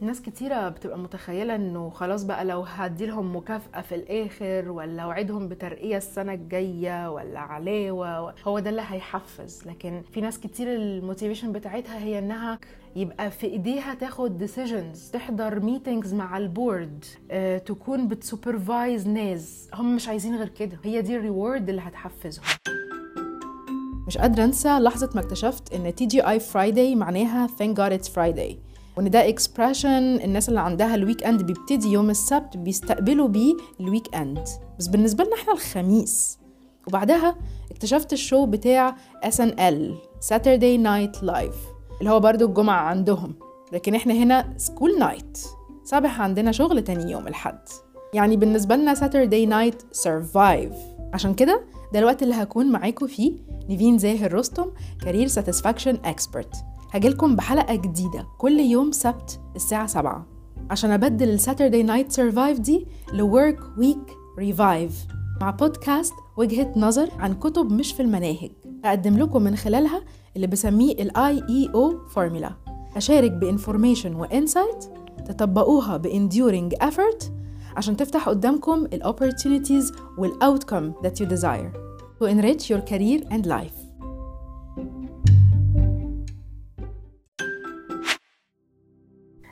ناس كتيرة بتبقى متخيلة إنه خلاص بقى لو هديلهم مكافأة في الآخر ولا وعدهم بترقية السنة الجاية ولا علاوة هو ده اللي هيحفز. لكن في ناس كتير ال motivation بتاعتها هي إنها يبقى في إيديها تاخد decisions تحضر meetings مع ال board آه، تكون بت supervise ناس. هم مش عايزين غير كده. هي دي ال reward اللي هتحفزهم. مش قادرة أنسى لحظة ما اكتشفت إن TGI Friday معناها thank God it's Friday. وإن ده expression الناس اللي عندها ال weekend بيبتدي يوم السبت بيستقبلوا بيه ال weekend بس بالنسبة لنا إحنا الخميس. وبعدها اكتشفت ال show بتاع SNL Saturday Night Live اللي هو برضو الجمعة عندهم. لكن إحنا هنا school night صباح عندنا شغل تاني يوم الحد يعني بالنسبة لنا Saturday Night Survive. عشان كده ده الوقت اللي هكون معاكم فيه نيفين زاهر رستم career satisfaction expert هجيلكم بحلقة جديدة كل يوم سبت الساعة 7 عشان أبدل ال Saturday night survive دي ل work week revive مع بودكاست وجهة نظر عن كتب مش في المناهج. أقدم لكم من خلالها اللي بسميه ال IEO formula أشارك ب information و insight تطبقوها ب enduring effort عشان تفتح قدامكم ال opportunities وال outcome that you desire to enrich your career and life.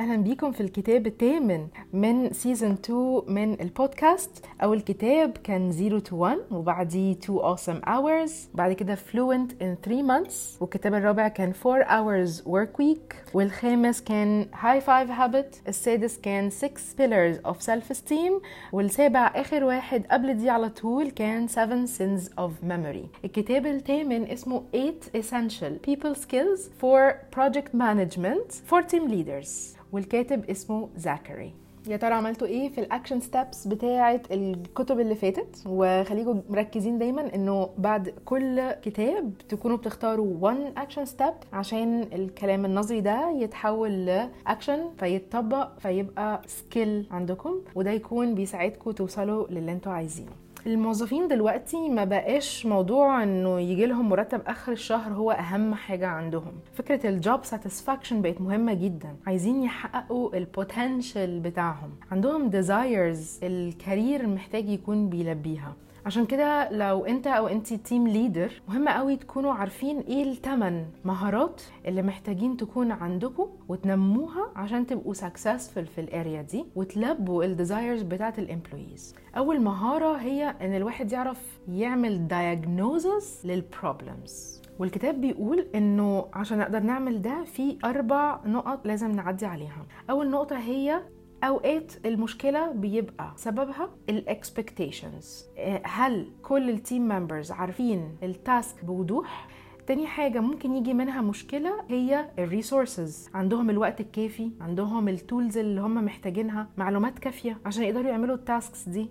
أهلا بيكم في الكتاب الثامن من سيزون 2 من البودكاست. أول كتاب كان 0 to 1 وبعديه 2 awesome hours. بعد كده fluent in 3 months. والكتاب الرابع كان 4 hours work week. والخامس كان high five habit. السادس كان 6 pillars of self esteem والسابع آخر واحد قبل دي على طول كان 7 sins of memory. الكتاب الثامن اسمه 8 essential people skills for project management for team leaders. والكاتب اسمه زاكري يا ترى عملتوا إيه في ال action steps بتاعه الكتب اللي فاتت؟ وخليكم مركزين دايما إنه بعد كل كتاب تكونوا بتختاروا one action step عشان الكلام النظري ده يتحول لاكشن فيتطبق فيبقى skill عندكم وده يكون بيساعدكم توصلوا للي أنتوا عايزينه. الموظفين دلوقتي ما بقاش موضوع إنه يجي لهم مرتب آخر الشهر هو أهم حاجة عندهم. فكرة ال job satisfaction بقت مهمة جدا. عايزين يحققوا ال potential بتاعهم. عندهم desires ال career محتاج يكون بيلبيها. عشان كده لو انت أو انت team leader مهم قوي تكونوا عارفين إيه الثمان مهارات اللي محتاجين تكون عندكم وتنموها عشان تبقوا successful في ال area دي وتلبوا ال desires بتاعت ال employees أول مهارة هي إن الواحد يعرف يعمل diagnosis لل problems والكتاب بيقول إنه عشان نقدر نعمل ده في أربع نقط لازم نعدي عليها. أول نقطة هي أوقات المشكلة بيبقى سببها ال expectations هل كل ال team members عارفين ال task بوضوح؟ تاني حاجة ممكن يجي منها مشكلة هي ال resources عندهم الوقت الكافي عندهم ال tools اللي هم محتاجينها معلومات كافية عشان يقدروا يعملوا ال tasks دي.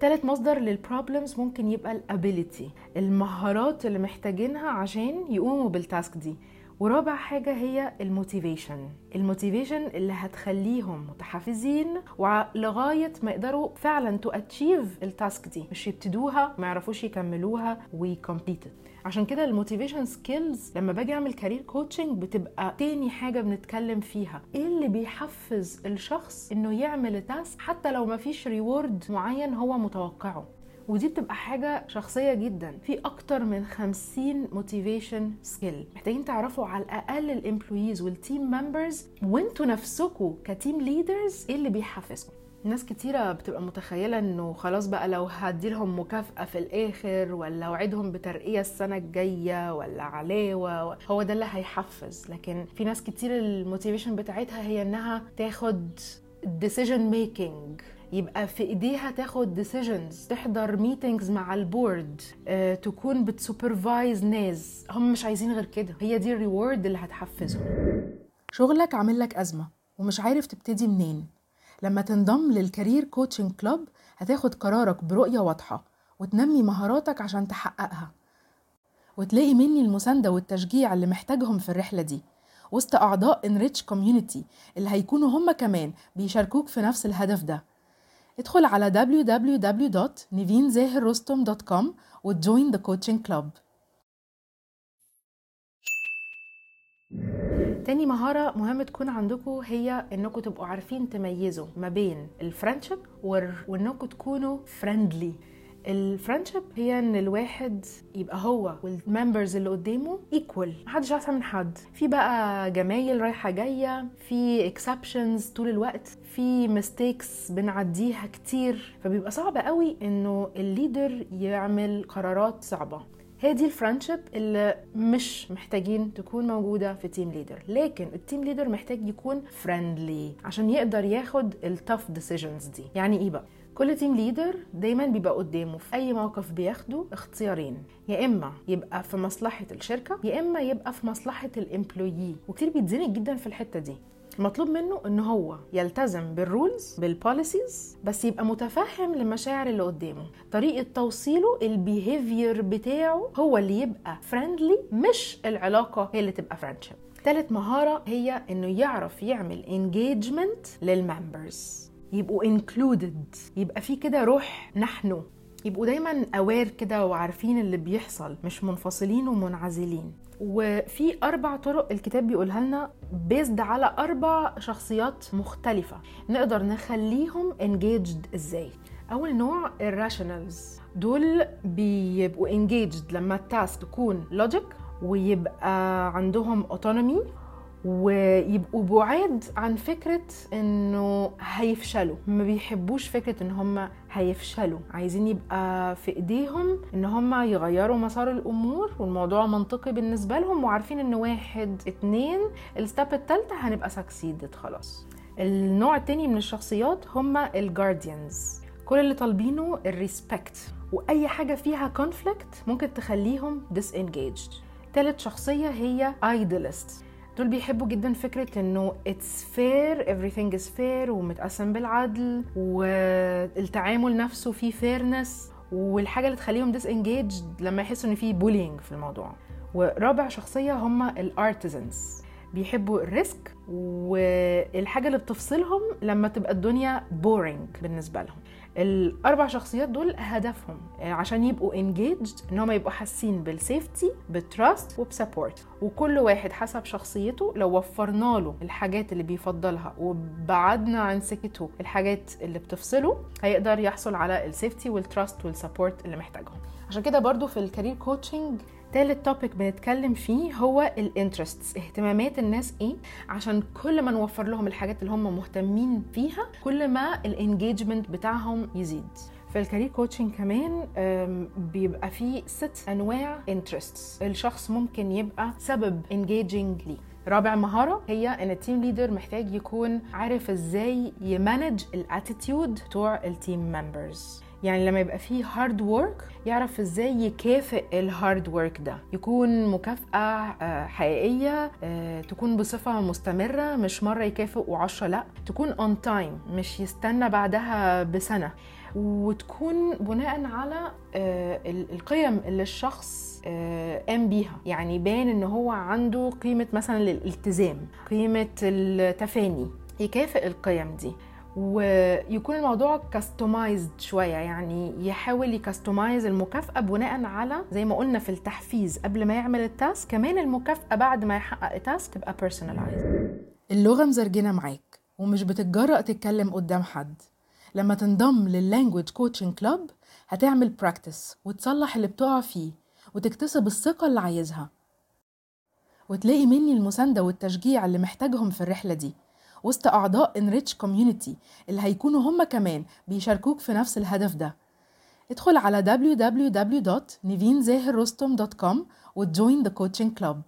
تالت مصدر لل problems ممكن يبقى ال ability المهارات اللي محتاجينها عشان يقوموا بال task دي. ورابع حاجة هي ال motivation. ال motivation اللي هتخليهم متحفزين ولغاية ما يقدروا فعلا to achieve ال task دي. مش يبتدوها ما يعرفوش يكملوها وي complete عشان كده ال motivation skills لما باجي أعمل career coaching بتبقى تاني حاجة بنتكلم فيها. إيه اللي بيحفز الشخص إنه يعمل ال task حتى لو ما فيش reward معين هو متوقعه؟ ودي بتبقى حاجة شخصية جدا. في أكتر من 50 motivation skill محتاجين تعرفوا على الأقل ال employees وال team members وانتوا نفسكم ك team leaders إيه اللي بيحفزكم ناس كتيرة بتبقى متخيلة إنه خلاص بقى لو هديلهم مكافأة في الآخر ولا وعدهم بترقية السنة الجاية ولا علاوة هو ده اللي هيحفز. لكن في ناس كتير ال motivation بتاعتها هي إنها تاخد decision making. يبقى في ايديها تاخد decisions تحضر meetings مع ال board أه، تكون بت supervise ناس. هم مش عايزين غير كده. هي دي ال reward اللي هتحفزهم. شغلك عامل لك أزمة ومش عارف تبتدي منين. لما تنضم لل career coaching club هتاخد قرارك برؤية واضحة وتنمي مهاراتك عشان تحققها. وتلاقي مني المساندة والتشجيع اللي محتاجهم في الرحلة دي. وسط أعضاء enrich community اللي هيكونوا هم كمان بيشاركوك في نفس الهدف ده. ادخل على www.nivinzahirrostom.com وت join the coaching club تاني مهارة مهم تكون عندكم هي إنكم تبقوا عارفين تميزوا ما بين ال friendship وإنكم تكونوا friendly ال friendship هي إن الواحد يبقى هو وال members اللي قدامه equal محدش أحسن من حد. في بقى جمايل رايحة جاية في exceptions طول الوقت في mistakes بنعديها كتير. فبيبقى صعب قوي إنه ال leader يعمل قرارات صعبة. هي دي ال friendship اللي مش محتاجين تكون موجودة في team leader لكن ال team leader محتاج يكون friendly عشان يقدر ياخد ال tough decisions دي. يعني إيه بقى؟ كل team leader دايما بيبقى قدامه في أي موقف بياخده اختيارين. يا إما يبقى في مصلحة الشركة يا إما يبقى في مصلحة ال employee وكتير بيتزنق جدا في الحتة دي. المطلوب منه إن هو يلتزم بال rules بال policies بس يبقى متفهم لمشاعر اللي قدامه. طريقة توصيله ال behavior بتاعه هو اللي يبقى friendly مش العلاقة هي اللي تبقى friendship تالت مهارة هي إنه يعرف يعمل engagement لل members يبقوا included. يبقى في كده روح نحن. يبقوا دايما aware كده وعارفين اللي بيحصل مش منفصلين ومنعزلين. وفي أربع طرق الكتاب بيقولها لنا based على أربع شخصيات مختلفة. نقدر نخليهم engaged إزاي؟ أول نوع ال rationals دول بيبقوا engaged لما ال task تكون logic ويبقى عندهم autonomy ويبقوا بعاد عن فكرة إنه هيفشلوا. ما بيحبوش فكرة إن هم هيفشلوا. عايزين يبقى في إيديهم إن هم يغيروا مسار الأمور والموضوع منطقي بالنسبة لهم وعارفين إن واحد اتنين ال step التالتة هنبقى succeeded خلاص. النوع التاني من الشخصيات هم ال guardians كل اللي طالبينه ال respect وأي حاجة فيها conflict ممكن تخليهم disengaged. تالت شخصية هي idealist دول بيحبوا جدا فكرة إنه it's fair everything is fair ومتقسم بالعدل والتعامل نفسه فيه fairness والحاجة اللي تخليهم disengaged لما يحسوا إن في bullying في الموضوع. ورابع شخصية هم ال artisans بيحبوا ال risk والحاجة اللي بتفصلهم لما تبقى الدنيا boring بالنسبة لهم. الأربع شخصيات دول هدفهم عشان يبقوا engaged إن هم يبقوا حاسين بال safety بال trust وب support وكل واحد حسب شخصيته لو وفرنا له الحاجات اللي بيفضلها وبعدنا عن سكته الحاجات اللي بتفصله هيقدر يحصل على ال safety وال trust وال support اللي محتاجهم. عشان كده برضو في ال career coaching تالت topic بنتكلم فيه هو ال interests اهتمامات الناس إيه؟ عشان كل ما نوفر لهم الحاجات اللي هم مهتمين فيها كل ما ال engagement بتاعهم يزيد. في ال career coaching كمان بيبقى فيه ست أنواع interests الشخص ممكن يبقى سبب engaging ليه. رابع مهارة هي إن ال team leader محتاج يكون عارف إزاي ي manage ال attitude بتوع ال team members يعني لما يبقى فيه hard work يعرف إزاي يكافئ ال hard work ده. يكون مكافأة حقيقية تكون بصفة مستمرة مش مرة يكافئ وعشرة لأ تكون on time مش يستنى بعدها بسنة. وتكون بناء على القيم اللي الشخص قام بيها. يعني بان إن هو عنده قيمة مثلا الالتزام قيمة التفاني. يكافئ القيم دي. ويكون الموضوع customized شوية يعني يحاول ي customize المكافأة بناء على زي ما قلنا في التحفيز. قبل ما يعمل ال task كمان المكافأة بعد ما يحقق ال task تبقى personalized اللغة مزرجنه معاك ومش بتتجرأ تتكلم قدام حد. لما تنضم لل language coaching club هتعمل practice وتصلح اللي بتقع فيه وتكتسب الثقة اللي عايزها. وتلاقي مني المساندة والتشجيع اللي محتاجهم في الرحلة دي. وسط أعضاء enrich community اللي هيكونوا هم كمان بيشاركوك في نفس الهدف ده. ادخل على www.nivinzahirrostom.com وت join the coaching club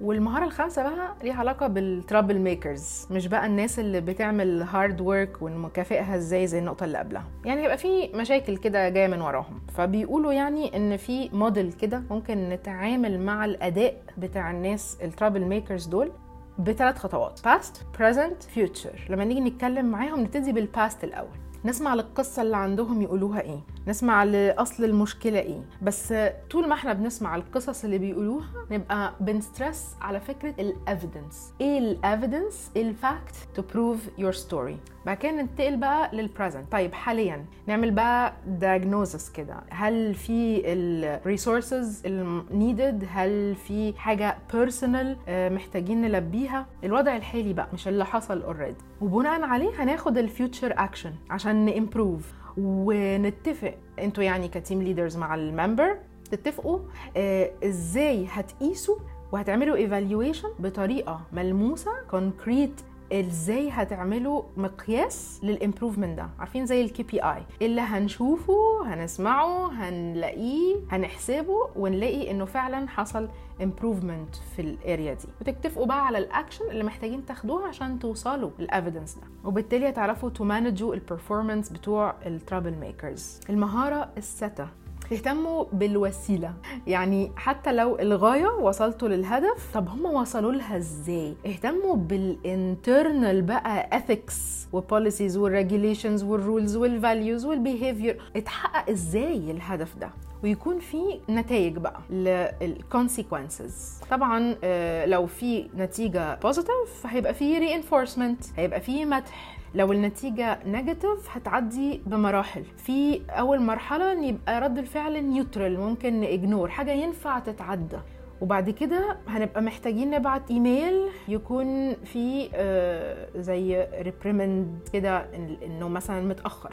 والمهارة الخامسة بقى ليها علاقة بال trouble makers مش بقى الناس اللي بتعمل hard work ونكافئها إزاي زي النقطة اللي قبلها. يعني هيبقى في مشاكل كده جاية من وراهم. فبيقولوا يعني إن في موديل كده ممكن نتعامل مع الأداء بتاع الناس ال trouble makers دول بثلاث خطوات past present future. لما نيجي نتكلم معاهم نبتدي بال past الأول. نسمع القصة اللي عندهم يقولوها إيه. نسمع لأصل المشكلة إيه. بس طول ما إحنا بنسمع القصص اللي بيقولوها نبقى بن stress على فكرة ال evidence إيه ال evidence إيه ال fact to prove your story بعد كده ننتقل بقى لل present طيب حاليا نعمل بقى diagnosis كده. هل في ال resources ال needed هل في حاجة personal محتاجين نلبيها؟ الوضع الحالي بقى مش اللي حصل already وبناء عليه هناخد ال future action عشان ن improve ونتفق أنتوا يعني ك team leaders مع ال member تتفقوا آه إزاي هتقيسوا وهتعملوا evaluation بطريقة ملموسة concrete إزاي هتعملوا مقياس لل improvement ده؟ عارفين زي ال KPI اللي هنشوفه هنسمعه هنلاقيه هنحسبه ونلاقي إنه فعلا حصل improvement في ال area دي. وتتفقوا بقى على الاكشن اللي محتاجين تاخدوها عشان توصلوا لل evidence ده. وبالتالي هتعرفوا ت manage وا ال performance بتوع ال trouble makers المهارة السته تهتموا بالوسيلة. يعني حتى لو الغاية وصلتوا للهدف طب هم وصلوا لها إزاي؟ اهتموا بال internal بقى ethics وبوليسيز والريجوليشنز والرولز والفاليوز والبيهيفير اتحقق إزاي الهدف ده؟ ويكون في نتائج بقى لل consequences طبعا لو في نتيجة positive هيبقى في reinforcement هيبقى في مدح. لو النتيجة negative هتعدي بمراحل. في أول مرحلة يبقى رد الفعل neutral ممكن ن ignore حاجة ينفع تتعدى. وبعد كده هنبقى محتاجين نبعت ايميل يكون فيه زي reprimand كده إنه مثلا متأخر.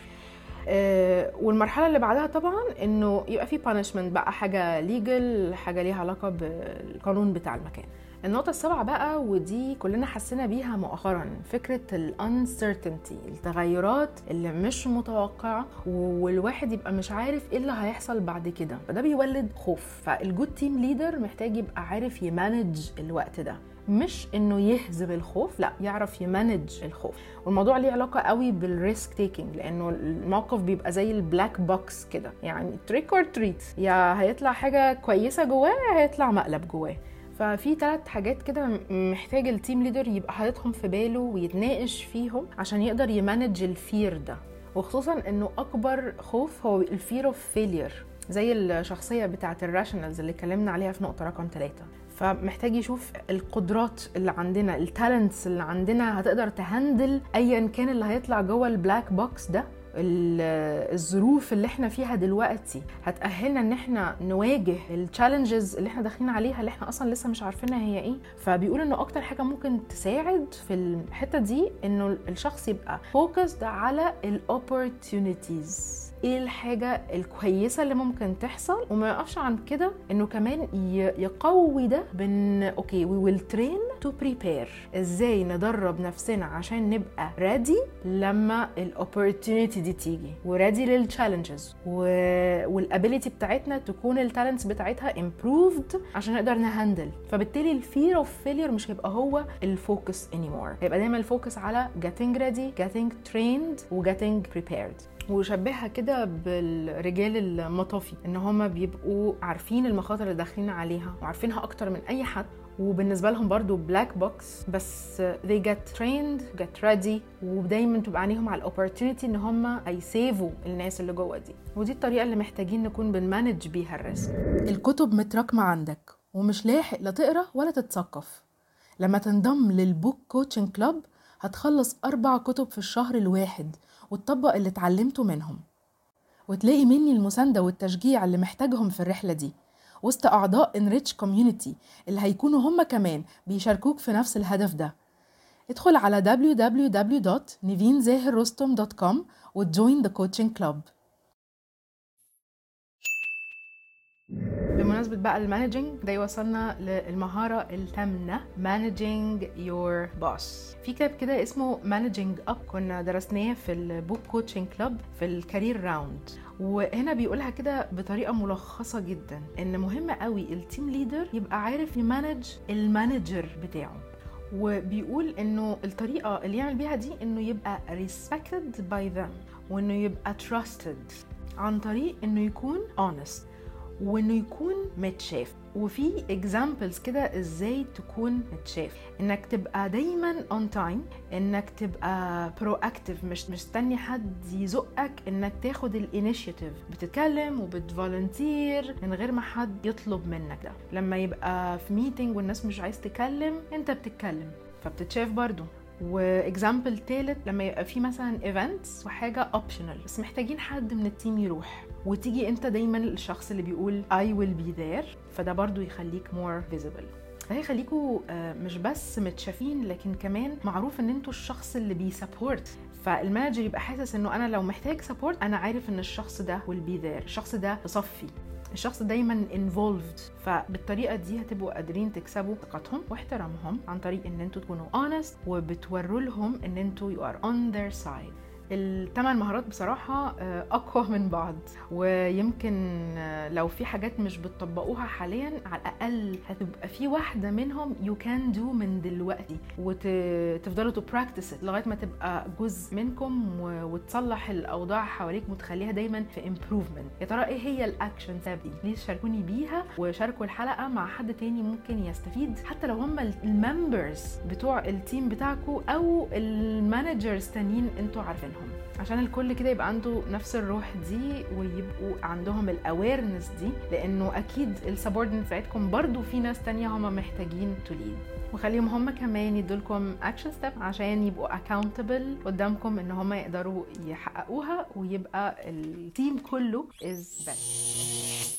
والمرحلة اللي بعدها طبعا إنه يبقى في punishment بقى حاجة ليجل حاجة ليها علاقة بالقانون بتاع المكان. النقطة السابعة بقى ودي كلنا حسينا بيها مؤخرا فكرة ال uncertainty التغيرات اللي مش متوقعة والواحد يبقى مش عارف إيه اللي هيحصل بعد كده. فده بيولد خوف. فال good team leader محتاج يبقى عارف ي manage الوقت ده. مش إنه يهزم الخوف لا يعرف ي manage الخوف. والموضوع ليه علاقة قوي بال risk taking لأنه الموقف بيبقى زي ال black box كده. يعني trick or treat يا هيطلع حاجة كويسة جواه هيطلع مقلب جواه. ففي ثلاث حاجات كده محتاج ال team leader يبقى حاططهم في باله ويتناقش فيهم عشان يقدر ي manage ال fear ده. وخصوصا إنه أكبر خوف هو ال fear of failure زي الشخصية بتاعه ال rationals اللي اتكلمنا عليها في نقطة رقم ثلاثة فمحتاج يشوف القدرات اللي عندنا ال talents اللي عندنا هتقدر ت handle ايا كان اللي هيطلع جوه ال black box ده؟ الظروف اللي إحنا فيها دلوقتي هتأهلنا إن إحنا نواجه ال challenges اللي إحنا داخلين عليها اللي إحنا أصلا لسه مش عارفينها هي إيه. فبيقول إنه أكتر حاجة ممكن تساعد في الحتة دي إنه الشخص يبقى focused على ال opportunities إيه الحاجة الكويسة اللي ممكن تحصل وما يقفش عن كده إنه كمان يقوي ده بإن okay we will train to prepare إزاي ندرب نفسنا عشان نبقى ready لما ال opportunity دي تيجي و ready لل challenges وال ability بتاعتنا تكون ال talents بتاعتها improved عشان نقدر ن handle. فبالتالي ال fear of failure مش هيبقى هو ال focus anymore. هيبقى دايما ال focus على getting ready getting trained و getting prepared. وشبهها كده بالرجال المطافي إن هم بيبقوا عارفين المخاطر اللي داخلين عليها وعارفينها أكتر من أي حد وبالنسبة لهم برضو black box بس they get trained get ready ودايما تبقى عينيهم على ال opportunity إن هم هي save وا الناس اللي جوه دي. ودي الطريقة اللي محتاجين نكون بن manage بيها ال risk الكتب متراكمة عندك ومش لاحق لا تقرأ ولا تتثقف. لما تنضم لل book coaching club هتخلص أربع كتب في الشهر الواحد وتطبق اللي اتعلمته منهم. وتلاقي مني المساندة والتشجيع اللي محتاجهم في الرحلة دي. وسط أعضاء Enrich Community اللي هيكونوا هم كمان بيشاركوك في نفس الهدف ده. ادخل على www.nivinzahirrostom.com وت join the coaching club. بمناسبة بقى ال managing ده يوصلنا للمهارة الثامنة managing your boss. في كتاب كده اسمه managing up كنا درسناه في ال book coaching club في ال career round وهنا بيقولها كده بطريقة ملخصة جدا إن مهم قوي ال team leader يبقى عارف ي manage ال manager بتاعه. وبيقول إنه الطريقة اللي يعمل بيها دي إنه يبقى respected by them وإنه يبقى trusted عن طريق إنه يكون honest. وإنه يكون متشاف. وفي examples كده إزاي تكون متشاف. إنك تبقى دايما on time إنك تبقى proactive مش مستني حد يزقك. إنك تاخد ال initiative بتتكلم وبت volunteer من غير ما حد يطلب منك ده. لما يبقى في meeting والناس مش عايز تكلم أنت بتتكلم. فبتتشاف برضو. و example تالت لما يبقى في مثلا events وحاجة optional بس محتاجين حد من ال team يروح. وتيجي انت دايما الشخص اللي بيقول I will be there فده برضو يخليك visible. ده هيخليكوا آه، مش بس متشافين لكن كمان معروف ان أنتوا الشخص اللي بي support فال manager يبقى حاسس انه أنا لو محتاج support أنا عارف إن الشخص ده will be there الشخص ده في صفي. الشخص دايما involved فبالطريقة دي هتبقوا قادرين تكسبوا ثقتهم واحترامهم عن طريق إن أنتوا تكونوا honest وبتوروا لهم إن أنتوا you are on their side. الثمان مهارات بصراحة آه، أقوى من بعض. ويمكن آه، لو في حاجات مش بتطبقوها حاليا على الأقل هتبقى في واحدة منهم you can do من دلوقتي. وتفضلوا to practice لغاية ما تبقى جزء منكم وتصلح الأوضاع حواليك وتخليها دايما في improvement. يا ترى إيه هي الأكشن دي؟ please شاركوني بيها؟ وشاركوا الحلقة مع حد تاني ممكن يستفيد. حتى لو هم ال members بتوع ال team بتاعكم أو ال managers تانيين أنتوا عارفينهم. عشان الكل كده يبقى عنده نفس الروح دي ويبقوا عندهم ال awareness دي لأنه أكيد ال subordinate بتاعتكم برضو في ناس تانية هم محتاجين ت lead وخليهم هم كمان يدولكم action step عشان يبقوا accountable قدامكم إن هم يقدروا يحققوها ويبقى ال team كله از بest